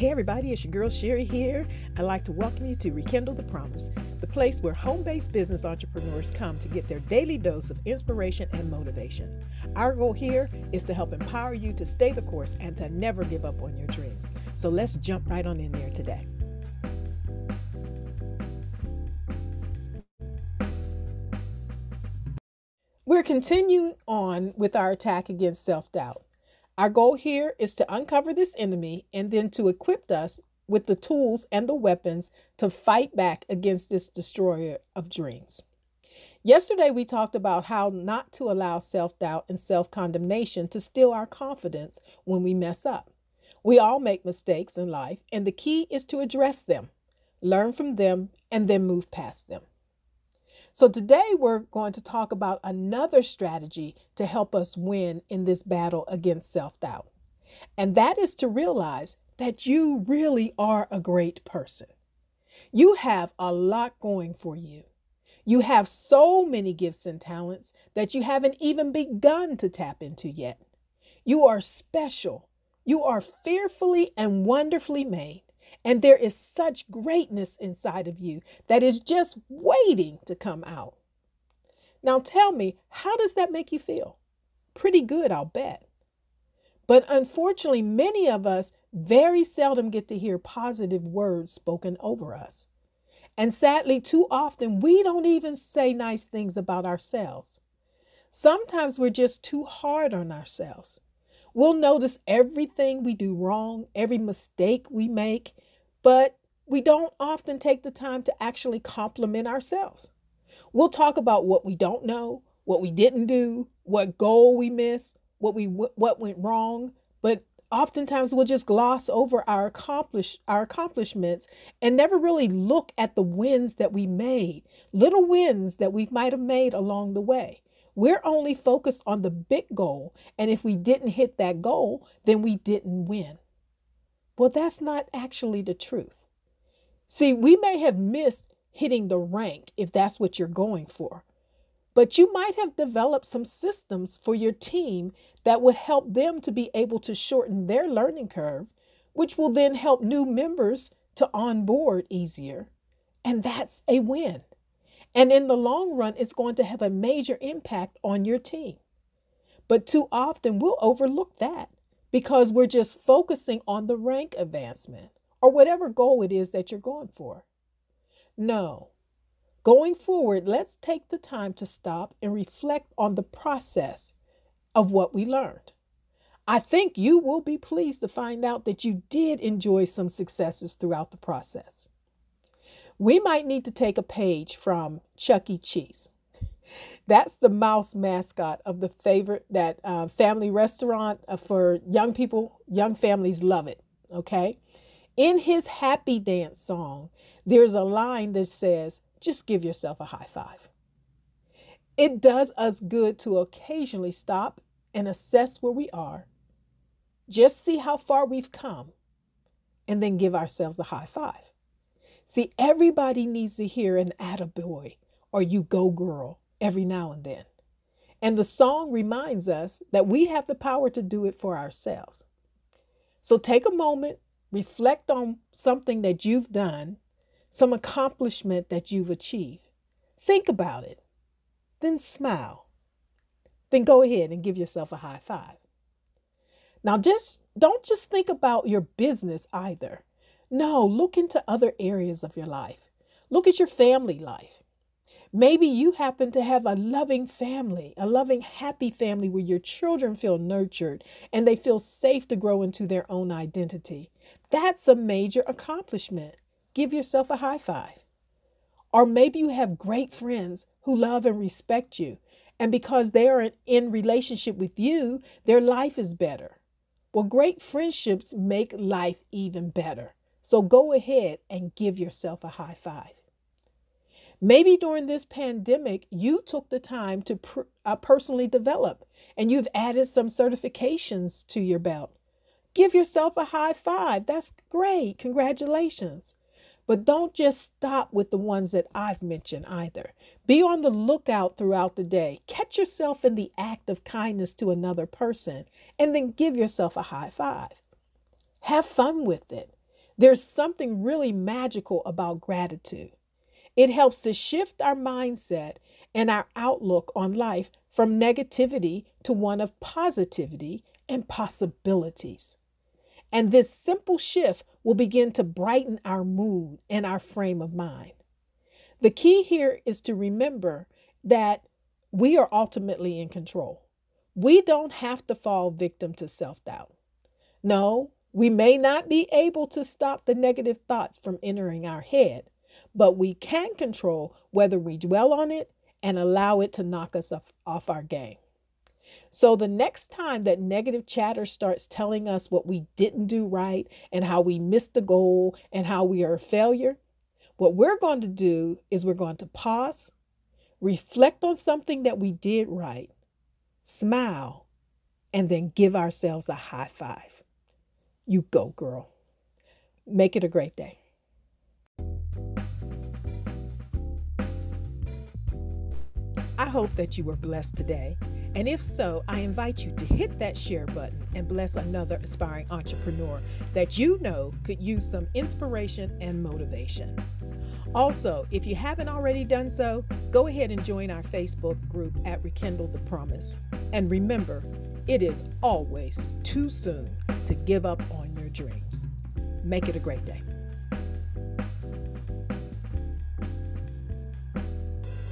Hey everybody, it's your girl Sherry here. I'd like to welcome you to Rekindle the Promise, the place where home based business entrepreneurs come to get their daily dose of inspiration and motivation. Our goal here is to help empower you to stay the course and to never give up on your dreams. So let's jump right on in there today. We're continuing on with our attack against self doubt. Our goal here is to uncover this enemy and then to equip us with the tools and the weapons to fight back against this destroyer of dreams. Yesterday, we talked about how not to allow self doubt and self condemnation to steal our confidence when we mess up. We all make mistakes in life, and the key is to address them, learn from them, and then move past them. So, today we're going to talk about another strategy to help us win in this battle against self doubt. And that is to realize that you really are a great person. You have a lot going for you. You have so many gifts and talents that you haven't even begun to tap into yet. You are special. You are fearfully and wonderfully made. And there is such greatness inside of you that is just waiting to come out. Now tell me, how does that make you feel? Pretty good, I'll bet. But unfortunately, many of us very seldom get to hear positive words spoken over us. And sadly, too often, we don't even say nice things about ourselves. Sometimes we're just too hard on ourselves. We'll notice everything we do wrong, every mistake we make, but we don't often take the time to actually compliment ourselves. We'll talk about what we don't know, what we didn't do, what goal we missed, what we what went wrong, but oftentimes we'll just gloss over our accomplish our accomplishments and never really look at the wins that we made, little wins that we might have made along the way. We're only focused on the big goal. And if we didn't hit that goal, then we didn't win. Well, that's not actually the truth. See, we may have missed hitting the rank if that's what you're going for, but you might have developed some systems for your team that would help them to be able to shorten their learning curve, which will then help new members to onboard easier. And that's a win. And in the long run, it's going to have a major impact on your team. But too often we'll overlook that because we're just focusing on the rank advancement or whatever goal it is that you're going for. No. Going forward, let's take the time to stop and reflect on the process of what we learned. I think you will be pleased to find out that you did enjoy some successes throughout the process we might need to take a page from Chuck E. Cheese. That's the mouse mascot of the favorite that uh, family restaurant uh, for young people. Young families love it. Okay, in his Happy Dance song, there's a line that says, "Just give yourself a high five." It does us good to occasionally stop and assess where we are, just see how far we've come, and then give ourselves a high five. See, everybody needs to hear an attaboy or you go girl every now and then. And the song reminds us that we have the power to do it for ourselves. So take a moment, reflect on something that you've done, some accomplishment that you've achieved. Think about it, then smile. Then go ahead and give yourself a high five. Now, just don't just think about your business either. No, look into other areas of your life. Look at your family life. Maybe you happen to have a loving family, a loving, happy family where your children feel nurtured and they feel safe to grow into their own identity. That's a major accomplishment. Give yourself a high five. Or maybe you have great friends who love and respect you, and because they are in relationship with you, their life is better. Well, great friendships make life even better. So go ahead and give yourself a high five. Maybe during this pandemic, you took the time to pr- uh, personally develop and you've added some certifications to your belt. Give yourself a high five. That's great. Congratulations. But don't just stop with the ones that I've mentioned either. Be on the lookout throughout the day. Catch yourself in the act of kindness to another person and then give yourself a high five. Have fun with it. There's something really magical about gratitude. It helps to shift our mindset and our outlook on life from negativity to one of positivity and possibilities. And this simple shift will begin to brighten our mood and our frame of mind. The key here is to remember that we are ultimately in control. We don't have to fall victim to self doubt. No, we may not be able to stop the negative thoughts from entering our head, but we can control whether we dwell on it and allow it to knock us off, off our game. So the next time that negative chatter starts telling us what we didn't do right and how we missed the goal and how we are a failure, what we're going to do is we're going to pause, reflect on something that we did right, smile, and then give ourselves a high five. You go, girl. Make it a great day. I hope that you were blessed today. And if so, I invite you to hit that share button and bless another aspiring entrepreneur that you know could use some inspiration and motivation. Also, if you haven't already done so, go ahead and join our Facebook group at Rekindle the Promise. And remember, it is always too soon to give up on your dreams. Make it a great day.